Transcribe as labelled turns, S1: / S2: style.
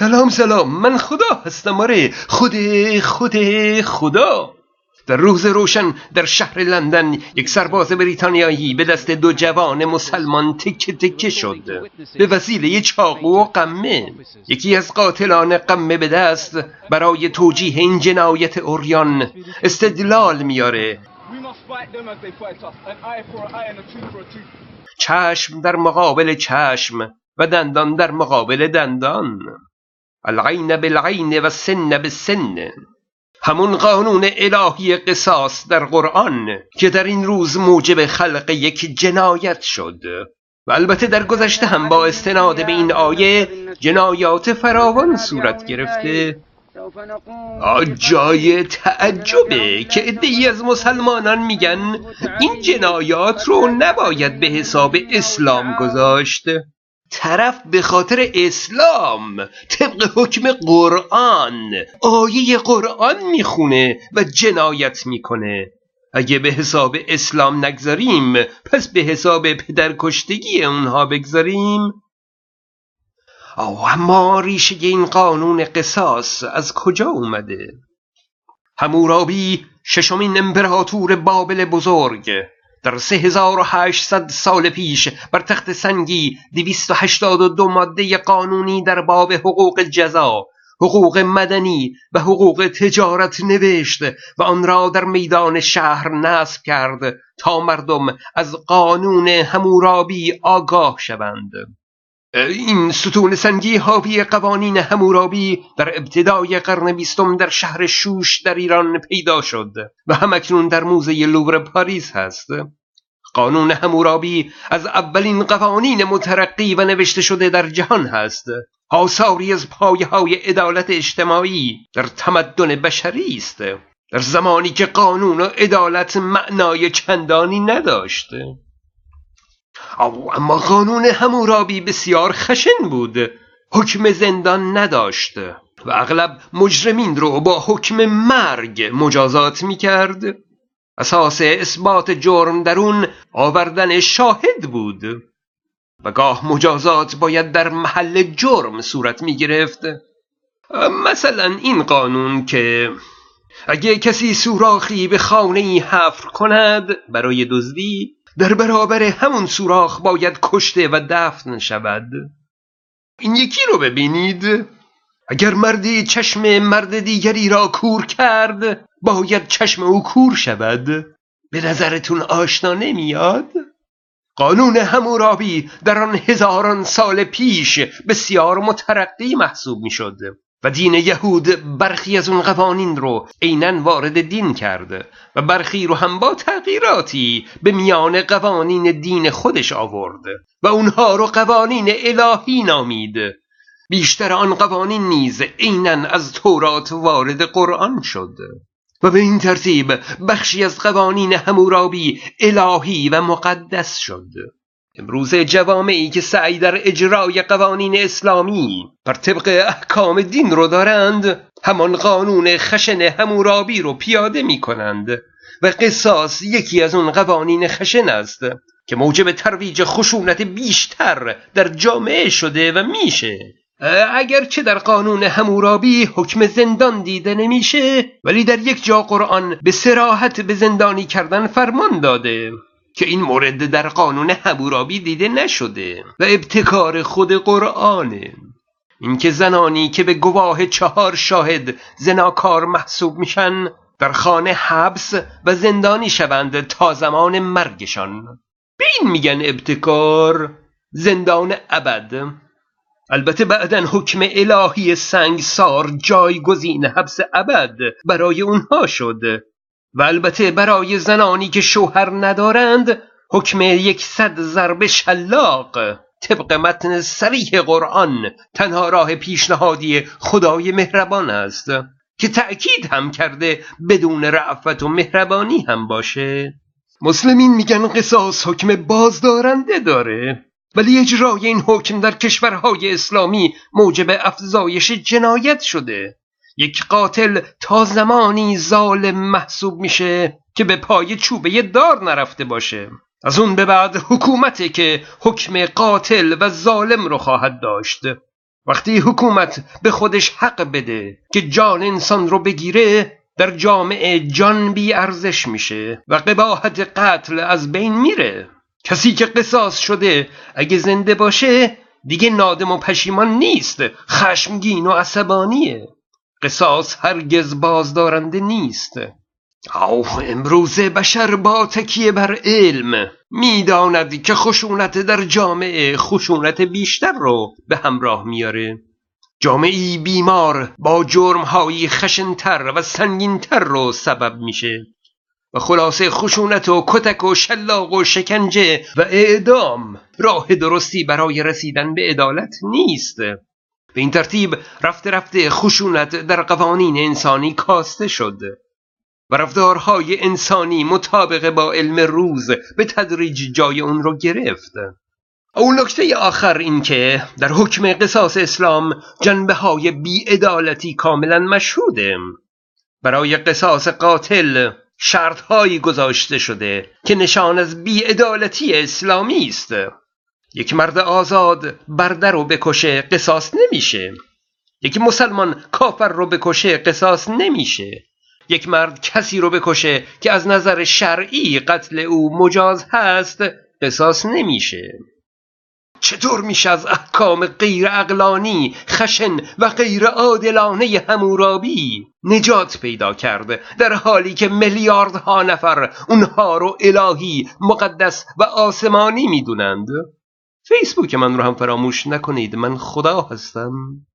S1: سلام سلام. من خدا هستم آره. خود خود خدا. در روز روشن در شهر لندن یک سرباز بریتانیایی به دست دو جوان مسلمان تکه تکه شد. به وسیله چاقو و قمه. یکی از قاتلان قمه به دست برای توجیه این جنایت اوریان استدلال میاره. چشم در مقابل چشم و دندان در مقابل دندان. العین بالعین و سن بالسن. همون قانون الهی قصاص در قرآن که در این روز موجب خلق یک جنایت شد. و البته در گذشته هم با استناد به این آیه جنایات فراوان صورت گرفته. جای تعجبه که ادهی از مسلمانان میگن این جنایات رو نباید به حساب اسلام گذاشت. طرف به خاطر اسلام طبق حکم قرآن آیه قرآن می‌خونه و جنایت می‌کنه. اگه به حساب اسلام نگذاریم پس به حساب پدرکشتگی اونها بگذاریم. اما ریشه این قانون قصاص از کجا اومده؟ همورابی ششمین امپراتور بابل بزرگ. در 3800 سال پیش بر تخت سنگی 282 ماده قانونی در باب حقوق جزا حقوق مدنی و حقوق تجارت نوشت و آن را در میدان شهر نصب کرد تا مردم از قانون همورابی آگاه شوند. این ستون سنگی حاوی قوانین همورابی در ابتدای قرن بیستم در شهر شوش در ایران پیدا شد و همکنون در موزه لوور پاریس هست. قانون همورابی از اولین قوانین مترقی و نوشته شده در جهان هست. آثاری از پایه های عدالت اجتماعی در تمدن بشری است. در زمانی که قانون و عدالت معنای چندانی نداشت. اما قانون همورابی بسیار خشن بود. حکم زندان نداشت و اغلب مجرمین رو با حکم مرگ مجازات می کرد اساس اثبات جرم در اون آوردن شاهد بود. و گاه مجازات باید در محل جرم صورت می گرفت مثلا این قانون که اگه کسی سوراخی به خانه ای حفر کند برای دزدی در برابر همون سوراخ باید کشته و دفن شود. این یکی رو ببینید. اگر مردی چشم مرد دیگری را کور کرد باید چشم او کور شود. به نظرتون آشنا نمیاد؟ قانون همورابی در آن هزاران سال پیش بسیار مترقی محسوب می شد و دین یهود برخی از اون قوانین رو عینا وارد دین کرد و برخی رو هم با تغییراتی به میان قوانین دین خودش آورد و اونها رو قوانین الهی نامید. بیشتر آن قوانین نیز عینا از تورات وارد قرآن شد. و به این ترتیب بخشی از قوانین همورابی الهی و مقدس شد. امروز جوامعی که سعی در اجرای قوانین اسلامی بر طبق احکام دین رو دارند همان قانون خشن همورابی رو پیاده می کنند و قصاص یکی از اون قوانین خشن است که موجب ترویج خشونت بیشتر در جامعه شده و میشه. اگرچه در قانون همورابی حکم زندان دیده نمیشه ولی در یک جا قرآن به سراحت به زندانی کردن فرمان داده. که این مورد در قانون همورابی دیده نشده و ابتکار خود قرآنه اینکه زنانی که به گواه چهار شاهد زناکار محسوب میشن در خانه حبس و زندانی شوند تا زمان مرگشان. به این میگن ابتکار زندان ابد. البته بعدا حکم الهی سنگسار جایگزین حبس ابد برای اونها شد. و البته برای زنانی که شوهر ندارند حکم یکصد ضرب شلاق طبق متن سریح قرآن تنها راه پیشنهادی خدای مهربان است که تأکید هم کرده بدون رعفت و مهربانی هم باشه. مسلمین میگن قصاص حکم بازدارنده داره ولی اجرای این حکم در کشورهای اسلامی موجب افزایش جنایت شده. یک قاتل تا زمانی ظالم محسوب میشه که به پای چوبه دار نرفته باشه. از اون به بعد حکومته که حکم قاتل و ظالم رو خواهد داشت. وقتی حکومت به خودش حق بده که جان انسان رو بگیره در جامعه جان بی ارزش میشه و قباحت قتل از بین میره. کسی که قصاص شده اگه زنده باشه دیگه نادم و پشیمان نیست. خشمگین و عصبانیه. قصاص هرگز بازدارنده نیست. او امروز بشر با تکیه بر علم. می‌داند که خشونت در جامعه خشونت بیشتر رو به همراه میاره. جامعی بیمار با جرمهایی خشنتر و سنگینتر رو سبب میشه. و خلاصه خشونت و کتک و شلاق و شکنجه و اعدام راه درستی برای رسیدن به عدالت نیست. به این ترتیب رفته رفته خشونت در قوانین انسانی کاسته شد و رفتارهای انسانی مطابق با علم روز به تدریج جای اون رو گرفت. او نکته آخر این که در حکم قصاص اسلام جنبه های بیعدالتی کاملا مشهوده. برای قصاص قاتل شرط هایی گذاشته شده که نشان از بیعدالتی اسلامی است. یک مرد آزاد برده رو بکشه قصاص نمیشه. یک مسلمان کافر رو بکشه قصاص نمیشه. یک مرد کسی رو بکشه که از نظر شرعی قتل او مجاز هست قصاص نمیشه. چطور میشه از احکام غیر اقلانی خشن و غیر عادلانه همورابی نجات پیدا کرده در حالی که میلیاردها نفر اونها رو الهی مقدس و آسمانی می‌دونند. فیسبوک من رو هم فراموش نکنید. من خدا هستم.